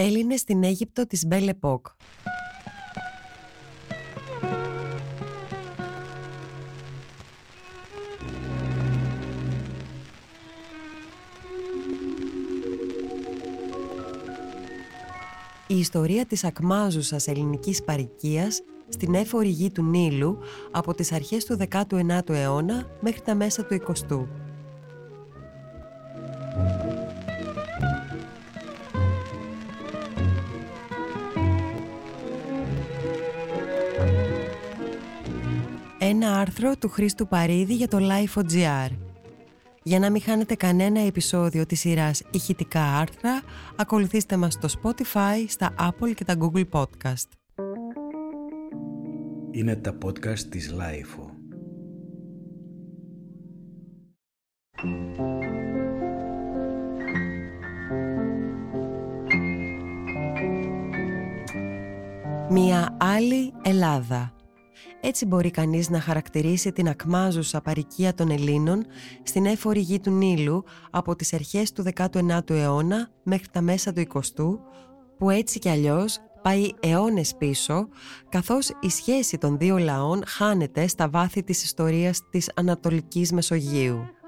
Έλληνες στην Αίγυπτο της Belle Époque. Η ιστορία της ακμάζουσας ελληνικής παρικίας στην έφορη γη του Νείλου από τις αρχές του 19ου αιώνα μέχρι τα μέσα του 20ου. Άρθρο του Χρήστου Παρίδη για το Life.gr για να μην χάνετε κανένα επεισόδιο της σειράς ηχητικά άρθρα, ακολουθήστε μας στο Spotify, στα Apple και τα Google Podcast. Είναι τα podcast της Lifeo. Μια άλλη Ελλάδα έτσι μπορεί κανείς να χαρακτηρίσει την ακμάζουσα παρικία των Ελλήνων στην έφορη γη του Νείλου από τις αρχές του 19ου αιώνα μέχρι τα μέσα του 20ου, που έτσι κι αλλιώς πάει αιώνες πίσω, καθώς η σχέση των δύο λαών χάνεται στα βάθη της ιστορίας της Ανατολικής Μεσογείου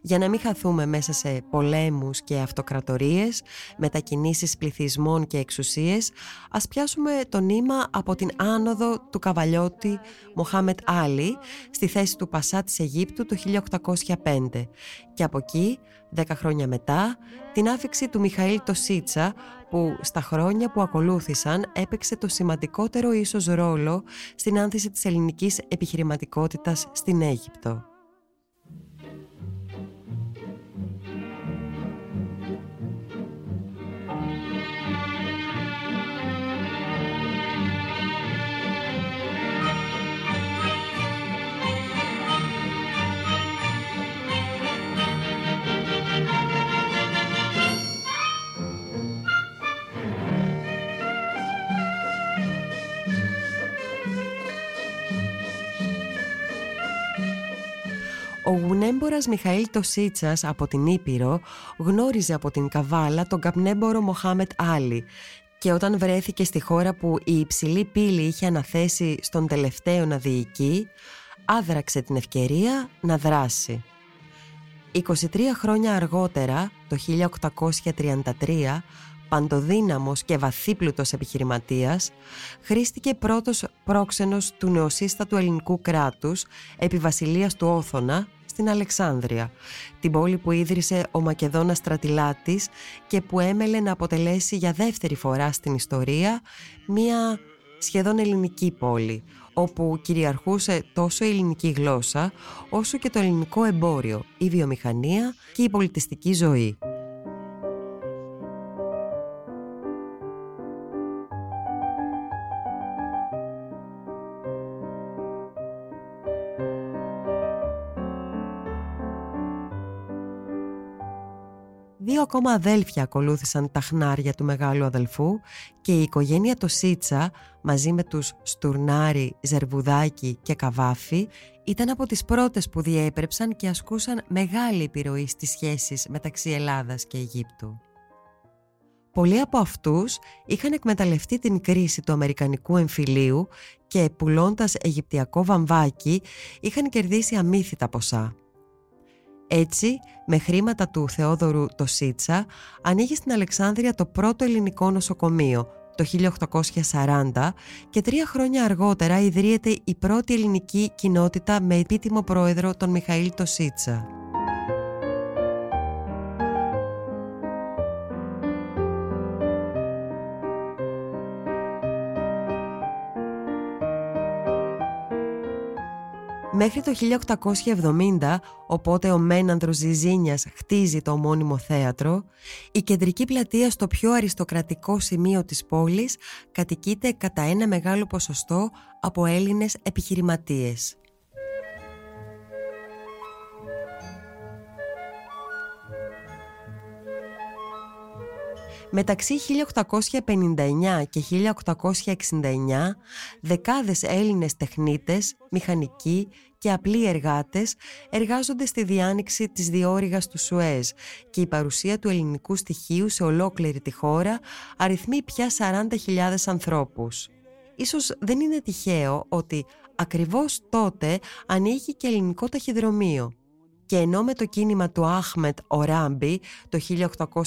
για να μην χαθούμε μέσα σε πολέμους και αυτοκρατορίες, μετακινήσεις πληθυσμών και εξουσίες, ας πιάσουμε το νήμα από την άνοδο του καβαλιώτη Μοχάμετ Άλλη στη θέση του Πασά της Αιγύπτου το 1805 και από εκεί, δέκα χρόνια μετά, την άφηξη του Μιχαήλ Τοσίτσα που στα χρόνια που ακολούθησαν έπαιξε το σημαντικότερο ίσως ρόλο στην άνθηση της ελληνικής επιχειρηματικότητας στην Αίγυπτο. Ο γουνέμπορας Μιχαήλ Τοσίτσας από την Ήπειρο γνώριζε από την Καβάλα τον καπνέμπορο Μοχάμετ Άλλη και όταν βρέθηκε στη χώρα που η υψηλή πύλη είχε αναθέσει στον τελευταίο να διοικεί, άδραξε την ευκαιρία να δράσει. 23 χρόνια αργότερα, το 1833, παντοδύναμος και βαθύπλουτος επιχειρηματίας, χρήστηκε πρώτος πρόξενος του νεοσύστατου ελληνικού κράτους επί βασιλείας του Όθωνα στην Αλεξάνδρεια, την πόλη που ίδρυσε ο Μακεδόνας στρατιλάτης και που έμελε να αποτελέσει για δεύτερη φορά στην ιστορία μία σχεδόν ελληνική πόλη, όπου κυριαρχούσε τόσο η ελληνική γλώσσα όσο και το ελληνικό εμπόριο, η βιομηχανία και η πολιτιστική ζωή. Ακόμα αδέλφια ακολούθησαν τα χνάρια του μεγάλου αδελφού και η οικογένεια το Σίτσα μαζί με τους Στουρνάρι, Ζερβουδάκη και Καβάφη ήταν από τις πρώτες που διέπρεψαν και ασκούσαν μεγάλη επιρροή στις σχέσεις μεταξύ Ελλάδας και Αιγύπτου. Πολλοί από αυτούς είχαν εκμεταλλευτεί την κρίση του Αμερικανικού εμφυλίου και πουλώντας Αιγυπτιακό βαμβάκι είχαν κερδίσει αμύθιτα ποσά. Έτσι, με χρήματα του Θεόδωρου το Σίτσα, ανοίγει στην Αλεξάνδρεια το πρώτο ελληνικό νοσοκομείο το 1840 και τρία χρόνια αργότερα ιδρύεται η πρώτη ελληνική κοινότητα με επίτιμο πρόεδρο τον Μιχαήλ το Μέχρι το 1870, οπότε ο Μένανδρος Ζιζίνιας χτίζει το ομώνυμο θέατρο, η κεντρική πλατεία στο πιο αριστοκρατικό σημείο της πόλης κατοικείται κατά ένα μεγάλο ποσοστό από Έλληνες επιχειρηματίες. Μεταξύ 1859 και 1869 δεκάδες Έλληνες τεχνίτες, μηχανικοί και απλοί εργάτες εργάζονται στη διάνοιξη της διόρυγας του Σουέζ και η παρουσία του ελληνικού στοιχείου σε ολόκληρη τη χώρα αριθμεί πια 40.000 ανθρώπους. Ίσως δεν είναι τυχαίο ότι ακριβώς τότε ανοίγει και ελληνικό ταχυδρομείο. Και ενώ με το κίνημα του Άχμετ Οράμπι το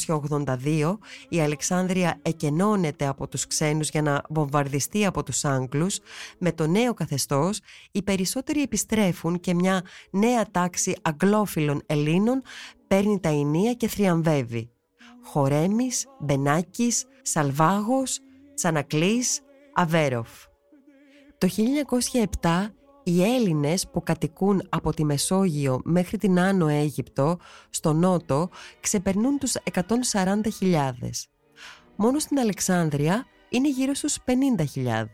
1882 η Αλεξάνδρεια εκενώνεται από τους ξένους για να βομβαρδιστεί από τους Άγγλους, με το νέο καθεστώς οι περισσότεροι επιστρέφουν και μια νέα τάξη αγγλόφιλων Ελλήνων παίρνει τα ενία και θριαμβεύει. Χορέμης, Μπενάκης, Σαλβάγος, Τσανακλής, Αβέροφ. Το 1907 οι Έλληνες που κατοικούν από τη Μεσόγειο μέχρι την Άνω Αίγυπτο, στο Νότο, ξεπερνούν τους 140.000. Μόνο στην Αλεξάνδρεια είναι γύρω στους 50.000.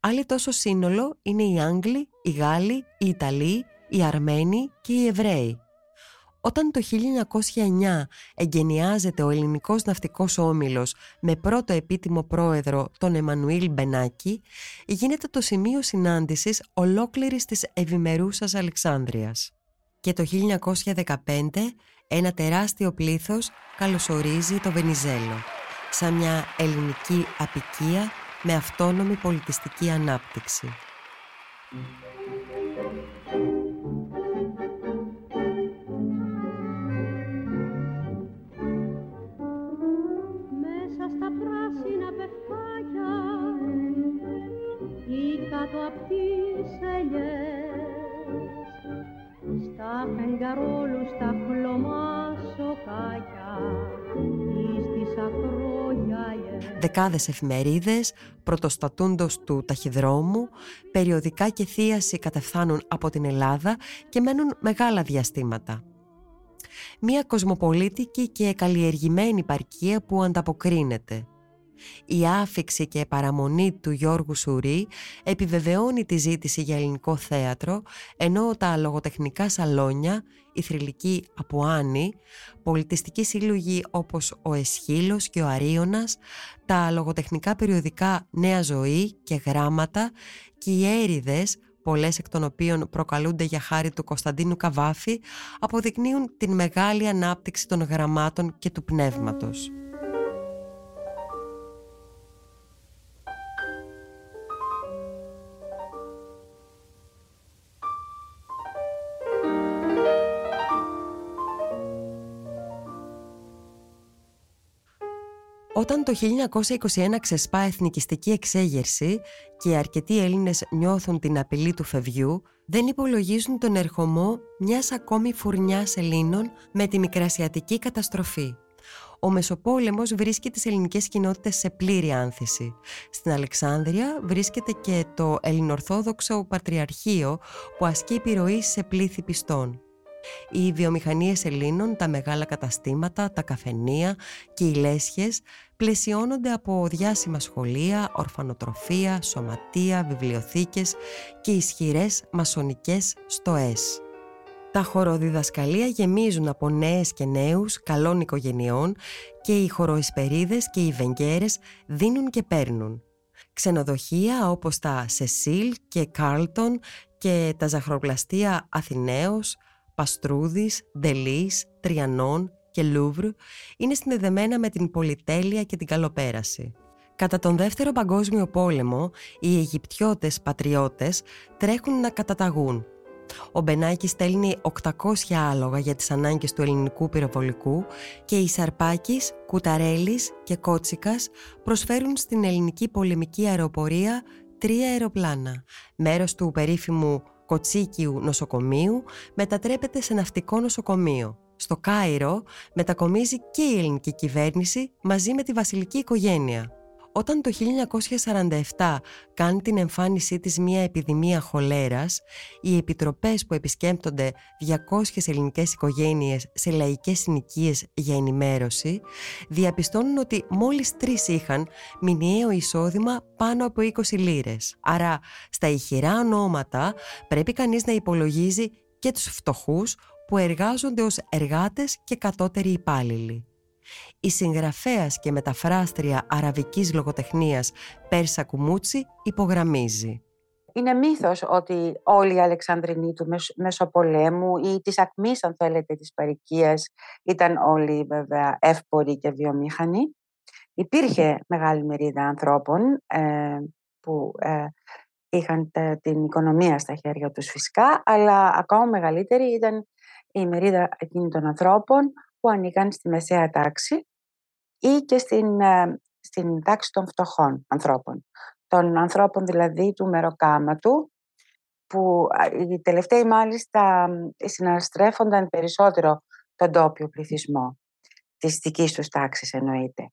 Άλλοι τόσο σύνολο είναι οι Άγγλοι, οι Γάλλοι, οι Ιταλοί, οι Αρμένοι και οι Εβραίοι. Όταν το 1909 εγκαινιάζεται ο ελληνικός ναυτικός όμιλος με πρώτο επίτιμο πρόεδρο τον Εμμανουήλ Μπενάκη, γίνεται το σημείο συνάντησης ολόκληρης της ευημερούσας Αλεξάνδρειας. Και το 1915 ένα τεράστιο πλήθος καλωσορίζει το Βενιζέλο, σαν μια ελληνική απικία με αυτόνομη πολιτιστική ανάπτυξη. Δεκάδες εφημερίδες, πρωτοστατούντος του ταχυδρόμου, περιοδικά και θίαση κατεφθάνουν από την Ελλάδα και μένουν μεγάλα διαστήματα. Μία κοσμοπολίτικη και καλλιεργημένη παρκία που ανταποκρίνεται – η άφηξη και παραμονή του Γιώργου Σουρή επιβεβαιώνει τη ζήτηση για ελληνικό θέατρο, ενώ τα λογοτεχνικά σαλόνια, η θρηλυκή Αποάνη, πολιτιστικοί σύλλογοι όπως ο Εσχύλος και ο Αρίωνας, τα λογοτεχνικά περιοδικά Νέα Ζωή και Γράμματα και οι έρηδες πολλές εκ των οποίων προκαλούνται για χάρη του Κωνσταντίνου Καβάφη, αποδεικνύουν την μεγάλη ανάπτυξη των γραμμάτων και του πνεύματος. Όταν το 1921 ξεσπά εθνικιστική εξέγερση και αρκετοί Έλληνες νιώθουν την απειλή του φευγιού, δεν υπολογίζουν τον ερχομό μιας ακόμη φουρνιάς Ελλήνων με τη μικρασιατική καταστροφή. Ο Μεσοπόλεμος βρίσκει τις ελληνικές κοινότητες σε πλήρη άνθηση. Στην Αλεξάνδρεια βρίσκεται και το ελληνορθόδοξο Πατριαρχείο που ασκεί επιρροή σε πλήθη πιστών. Οι βιομηχανίες Ελλήνων, τα μεγάλα καταστήματα, τα καφενεία και οι λέσχες πλαισιώνονται από διάσημα σχολεία, ορφανοτροφία, σωματεία, βιβλιοθήκες και ισχυρές μασονικές στοές. Τα χοροδιδασκαλία γεμίζουν από νέες και νέους καλών οικογενειών και οι χοροϊσπερίδες και οι βεγγέρες δίνουν και παίρνουν. Ξενοδοχεία όπως τα Σεσίλ και Κάρλτον και τα ζαχροπλαστεία Αθηναίος, Παστρούδης, Ντελής, Τριανών και Λούβρ είναι συνδεδεμένα με την πολυτέλεια και την καλοπέραση. Κατά τον Δεύτερο Παγκόσμιο Πόλεμο, οι Αιγυπτιώτες πατριώτες τρέχουν να καταταγούν. Ο Μπενάκη στέλνει 800 άλογα για τις ανάγκες του ελληνικού πυροβολικού και οι Σαρπάκης, Κουταρέλης και Κότσικας προσφέρουν στην ελληνική πολεμική αεροπορία τρία αεροπλάνα. Μέρος του περίφημου Κοτσίκιου νοσοκομείου μετατρέπεται σε ναυτικό νοσοκομείο. Στο Κάιρο μετακομίζει και η ελληνική κυβέρνηση μαζί με τη βασιλική οικογένεια. Όταν το 1947 κάνει την εμφάνισή της μια επιδημία χολέρας, οι επιτροπές που επισκέπτονται 200 ελληνικές οικογένειες σε λαϊκές συνοικίες για ενημέρωση, διαπιστώνουν ότι μόλις τρεις είχαν μηνιαίο εισόδημα πάνω από 20 λίρες. Άρα, στα ηχηρά ονόματα πρέπει κανείς να υπολογίζει και τους φτωχούς που εργάζονται ως εργάτες και κατώτεροι υπάλληλοι. Η συγγραφέας και μεταφράστρια αραβικής λογοτεχνίας Πέρσα Κουμούτσι υπογραμμίζει. Είναι μύθος ότι όλοι οι Αλεξανδρινοί του Μεσοπολέμου ή της ακμής αν θέλετε της παρικίας ήταν όλοι βέβαια εύποροι και βιομήχανοι. Υπήρχε μεγάλη μερίδα ανθρώπων ε, που ε, είχαν την οικονομία στα χέρια τους φυσικά, αλλά ακόμα μεγαλύτερη ήταν η μερίδα εκείνων των ανθρώπων που ανήκαν στη μεσαία τάξη ή και στην, ε, στην τάξη των φτωχών ανθρώπων. Των ανθρώπων δηλαδή του μεροκάματου, που οι τελευταίοι μάλιστα συναστρέφονταν περισσότερο τον τόπιο πληθυσμό, της δικής τους τάξης εννοείται.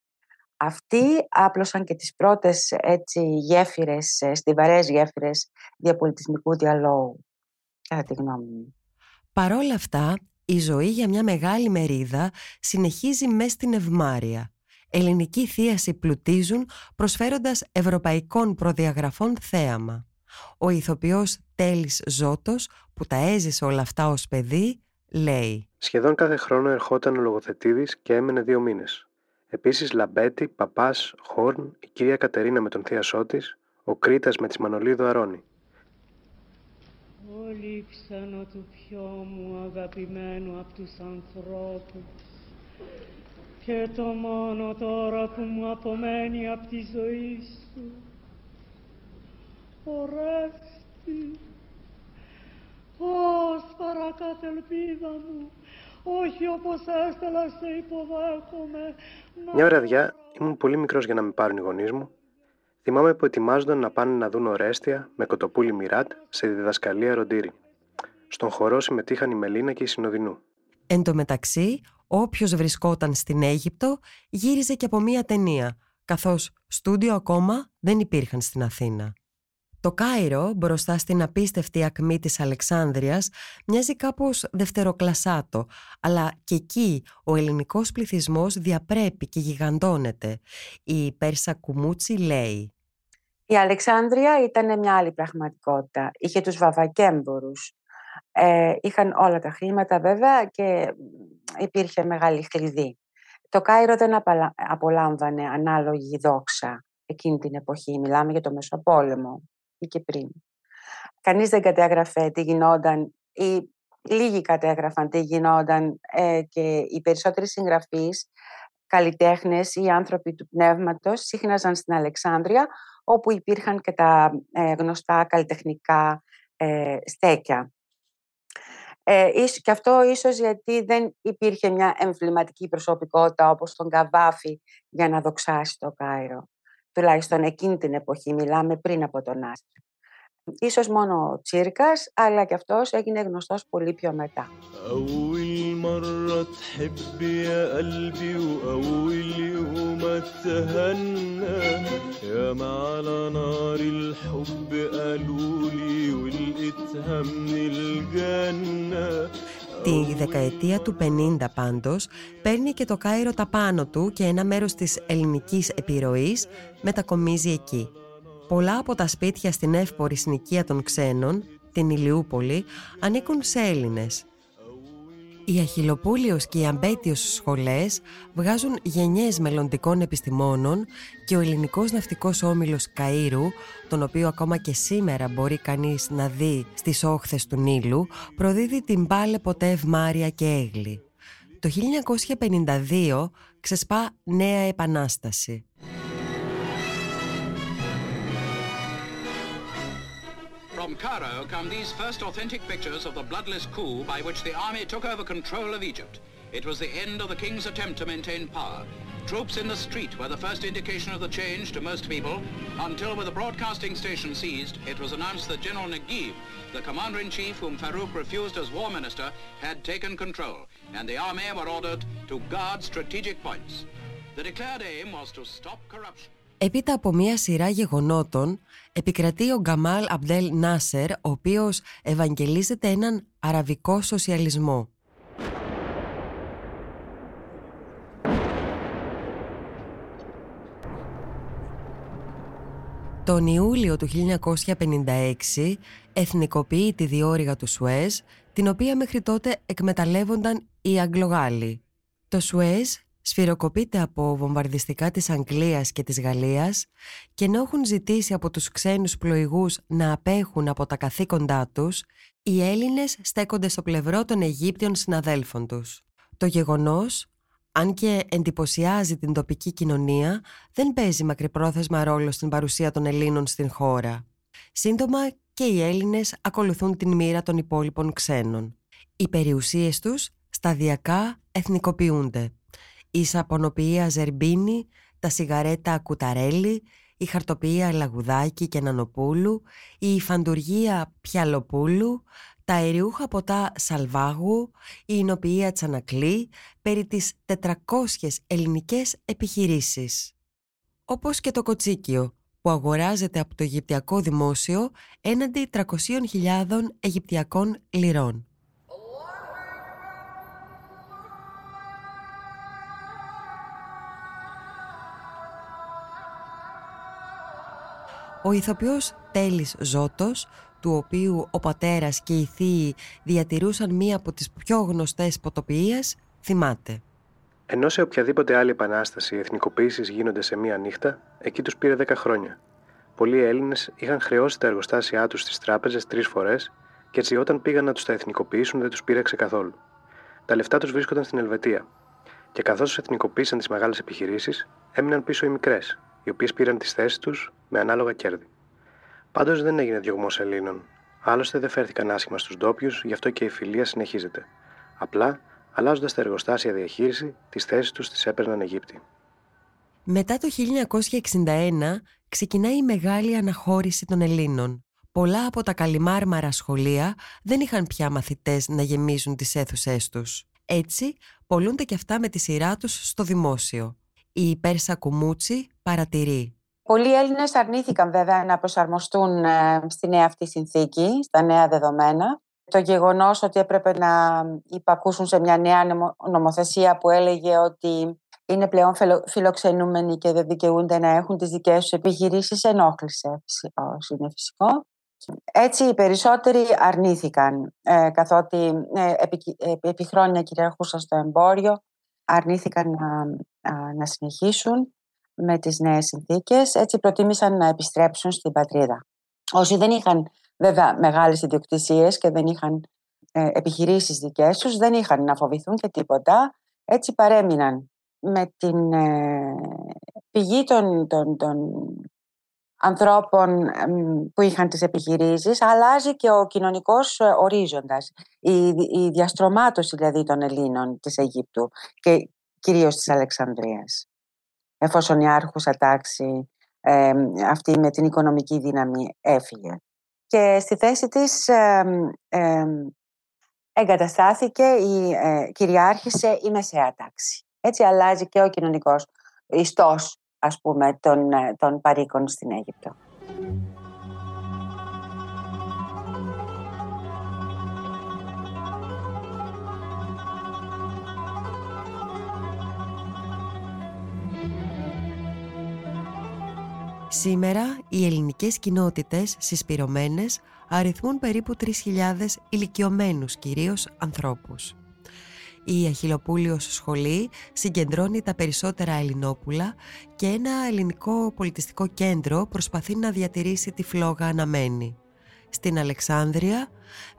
Αυτοί άπλωσαν και τις πρώτες έτσι γέφυρες, ε, στιβαρές γέφυρες διαπολιτισμικού διαλόγου, κατά τη γνώμη μου. Παρόλα αυτά, η ζωή για μια μεγάλη μερίδα συνεχίζει μέσα στην ευμάρεια. Ελληνική θίαση πλουτίζουν προσφέροντας ευρωπαϊκών προδιαγραφών θέαμα. Ο ηθοποιός Τέλης Ζώτος, που τα έζησε όλα αυτά ως παιδί, λέει «Σχεδόν κάθε χρόνο ερχόταν ο λογοθετήδης και έμενε δύο μήνες. Επίσης Λαμπέτη, Παπάς, Χόρν, η κυρία Κατερίνα με τον θείασό της, ο Κρήτας με τη Μανολίδο Αρώνη. Ο λείψανο του πιο μου αγαπημένου από τους ανθρώπους και το μόνο τώρα που μου απομένει από τη ζωή σου ορέστη ως παρακάτω ελπίδα μου όχι όπως έστελα σε υποδέχομαι μια βραδιά ήμουν πολύ μικρός για να με πάρουν οι γονείς μου. Θυμάμαι που ετοιμάζονταν να πάνε να δουν ορέστια με κοτοπούλη Μιράτ σε διδασκαλία Ροντήρη. Στον χορό συμμετείχαν η Μελίνα και η Συνοδεινού. Εν τω μεταξύ, όποιος βρισκόταν στην Αίγυπτο γύριζε και από μία ταινία, καθώς στούντιο ακόμα δεν υπήρχαν στην Αθήνα. Το Κάιρο, μπροστά στην απίστευτη ακμή της Αλεξάνδρειας, μοιάζει κάπως δευτεροκλασάτο, αλλά και εκεί ο ελληνικός πληθυσμός διαπρέπει και γιγαντώνεται. Η Πέρσα Κουμούτσι λέει «Η Αλεξάνδρεια ήταν μια άλλη πραγματικότητα. Είχε τους βαβακέμπορους. Ε, είχαν όλα τα χρήματα βέβαια και υπήρχε μεγάλη κλειδί. Το Κάιρο δεν απολάμβανε ανάλογη δόξα εκείνη την εποχή. Μιλάμε για το Μεσοπόλεμο ή και πριν. Κανείς δεν κατέγραφε τι γινόταν ή λίγοι κατέγραφαν τι γινόταν ε, και οι περισσότεροι συγγραφείς, καλλιτέχνες ή άνθρωποι του πνεύματος σύχναζαν στην Αλεξάνδρεια όπου υπήρχαν και τα ε, γνωστά καλλιτεχνικά ε, στέκια. Ε, και αυτό ίσως γιατί δεν υπήρχε μια εμβληματική προσωπικότητα όπως τον Καβάφη για να δοξάσει το Κάιρο τουλάχιστον εκείνη την εποχή, μιλάμε πριν από τον Άσπρο. Ίσως μόνο ο Τσίρκας, αλλά και αυτός έγινε γνωστός πολύ πιο μετά. Τη δεκαετία του 50 πάντως παίρνει και το Κάιρο τα πάνω του και ένα μέρος της ελληνικής επιρροής μετακομίζει εκεί. Πολλά από τα σπίτια στην εύπορη συνοικία των ξένων, την Ηλιούπολη, ανήκουν σε Έλληνες. Οι Αχιλοπούλιος και οι Αμπέτιος σχολές βγάζουν γενιές μελλοντικών επιστημόνων και ο ελληνικός ναυτικός όμιλος Καΐρου, τον οποίο ακόμα και σήμερα μπορεί κανείς να δει στις όχθες του Νείλου, προδίδει την πάλε ποτέ ευμάρια και έγλη. Το 1952 ξεσπά νέα επανάσταση. From Cairo come these first authentic pictures of the bloodless coup by which the army took over control of Egypt. It was the end of the king's attempt to maintain power. Troops in the street were the first indication of the change to most people, until with the broadcasting station seized, it was announced that General Naguib, the commander-in-chief whom Farouk refused as war minister, had taken control, and the army were ordered to guard strategic points. The declared aim was to stop corruption. Έπειτα από μία σειρά γεγονότων, επικρατεί ο Γκαμάλ Αμπδέλ Νάσερ, ο οποίος ευαγγελίζεται έναν αραβικό σοσιαλισμό. Τον Ιούλιο του 1956 εθνικοποιεί τη διόρυγα του Σουέζ, την οποία μέχρι τότε εκμεταλλεύονταν οι Αγγλογάλοι. Το Σουέζ σφυροκοπείται από βομβαρδιστικά της Αγγλίας και της Γαλλίας και ενώ έχουν ζητήσει από τους ξένους πλοηγούς να απέχουν από τα καθήκοντά τους, οι Έλληνες στέκονται στο πλευρό των Αιγύπτιων συναδέλφων τους. Το γεγονός, αν και εντυπωσιάζει την τοπική κοινωνία, δεν παίζει μακρυπρόθεσμα ρόλο στην παρουσία των Ελλήνων στην χώρα. Σύντομα και οι Έλληνες ακολουθούν την μοίρα των υπόλοιπων ξένων. Οι περιουσίες τους σταδιακά εθνικοποιούνται. Η σαπονοποιία Ζερμπίνη, τα σιγαρέτα Κουταρέλη, η χαρτοποιία Λαγουδάκη και Νανοπούλου, η φαντουργία Πιαλοπούλου, τα αεριούχα ποτά Σαλβάγου, η εινοποιία Τσανακλή, περί τις 400 ελληνικές επιχειρήσεις. Όπως και το κοτσίκιο, που αγοράζεται από το Αιγυπτιακό Δημόσιο έναντι 300.000 Αιγυπτιακών λιρών. Ο ηθοποιός Τέλης Ζώτος, του οποίου ο πατέρας και οι θείοι διατηρούσαν μία από τις πιο γνωστές ποτοποιίες, θυμάται. Ενώ σε οποιαδήποτε άλλη επανάσταση οι εθνικοποίησεις γίνονται σε μία νύχτα, εκεί τους πήρε 10 χρόνια. Πολλοί Έλληνες είχαν χρεώσει τα εργοστάσια τους στις τράπεζες τρεις φορές και έτσι όταν πήγαν να τους τα εθνικοποιήσουν δεν τους πήραξε καθόλου. Τα λεφτά τους βρίσκονταν στην Ελβετία. Και καθώς εθνικοποίησαν τις μεγάλες επιχειρήσεις, έμειναν πίσω οι μικρές, οι οποίες πήραν τις θέσεις τους με ανάλογα κέρδη. Πάντως δεν έγινε διωγμός Ελλήνων. Άλλωστε δεν φέρθηκαν άσχημα στους ντόπιους, γι' αυτό και η φιλία συνεχίζεται. Απλά αλλάζοντας τα εργοστάσια διαχείριση, τις θέσεις τους τις έπαιρναν Αιγύπτιοι. Μετά το 1961 ξεκινάει η μεγάλη αναχώρηση των Ελλήνων. Πολλά από τα καλυμάρμαρα σχολεία δεν είχαν πια μαθητές να γεμίζουν τις αίθουσές τους. Έτσι, πολλούνται και αυτά με τη σειρά τους στο δημόσιο. Η Πέρσα Κουμούτσι παρατηρεί. Πολλοί Έλληνες αρνήθηκαν βέβαια να προσαρμοστούν ε, στη νέα αυτή συνθήκη, στα νέα δεδομένα το γεγονός ότι έπρεπε να υπακούσουν σε μια νέα νομοθεσία που έλεγε ότι είναι πλέον φιλοξενούμενοι και δεν δικαιούνται να έχουν τις δικές τους επιχειρήσεις ενόχλησε, είναι φυσικό. Έτσι οι περισσότεροι αρνήθηκαν, ε, καθότι ε, επί, ε, επί χρόνια κυριαρχούσαν στο εμπόριο, αρνήθηκαν να, να συνεχίσουν με τις νέες συνθήκες, έτσι προτίμησαν να επιστρέψουν στην πατρίδα. Όσοι δεν είχαν βέβαια μεγάλες ιδιοκτησίες και δεν είχαν ε, επιχειρήσεις δικές τους, δεν είχαν να φοβηθούν και τίποτα. Έτσι παρέμειναν με την ε, πηγή των, των, των ανθρώπων που είχαν τις επιχειρήσεις αλλάζει και ο κοινωνικός ε, ορίζοντας. Η, η διαστρωμάτωση δηλαδή των Ελλήνων της Αιγύπτου και κυρίως της Αλεξανδρίας. Εφόσον η άρχουσα τάξη ε, αυτή με την οικονομική δύναμη έφυγε. Και στη θέση της εγκαταστάθηκε ή ε, κυριάρχησε η μεσαία τάξη. Έτσι αλλάζει και ο κοινωνικός ιστός, ας πούμε, των, ε, των παροίκων στην Αίγυπτο. Σήμερα οι ελληνικές κοινότητες συσπηρωμένες αριθμούν περίπου 3.000 ηλικιωμένους κυρίως ανθρώπους. Η Αχιλοπούλιος Σχολή συγκεντρώνει τα περισσότερα Ελληνόπουλα και ένα ελληνικό πολιτιστικό κέντρο προσπαθεί να διατηρήσει τη φλόγα αναμένη. Στην Αλεξάνδρεια,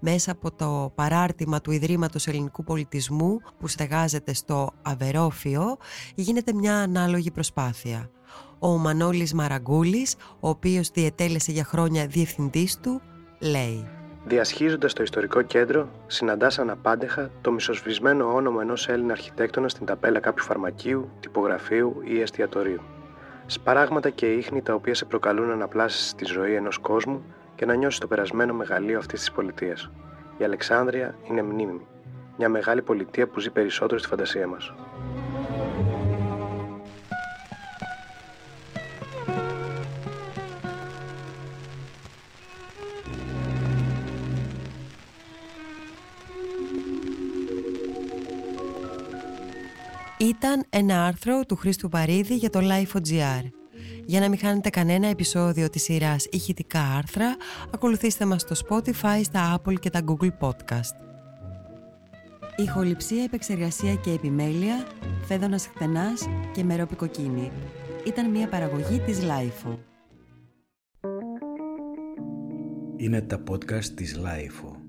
μέσα από το παράρτημα του Ιδρύματος Ελληνικού Πολιτισμού που στεγάζεται στο Αβερόφιο, γίνεται μια ανάλογη προσπάθεια ο Μανώλης Μαραγκούλης, ο οποίος διετέλεσε για χρόνια διευθυντής του, λέει Διασχίζοντας το ιστορικό κέντρο, συναντάς αναπάντεχα το μισοσβησμένο όνομα ενός Έλληνα αρχιτέκτονα στην ταπέλα κάποιου φαρμακείου, τυπογραφείου ή εστιατορίου. Σπαράγματα και ίχνη τα οποία σε προκαλούν να αναπλάσεις τη ζωή ενός κόσμου και να νιώσεις το περασμένο μεγαλείο αυτής της πολιτείας. Η Αλεξάνδρεια είναι μνήμη. Μια μεγάλη πολιτεία που ζει περισσότερο στη φαντασία μας. Ήταν ένα άρθρο του Χρήστου Παρίδη για το Life.gr. Για να μην χάνετε κανένα επεισόδιο της σειράς ηχητικά άρθρα, ακολουθήστε μας στο Spotify, στα Apple και τα Google Podcasts. Ηχοληψία, επεξεργασία και επιμέλεια, Φαίδωνας Χτενάς και Μερόπη Κοκκίνη. Ήταν μια παραγωγή της LiFO. Είναι τα podcast της LiFO.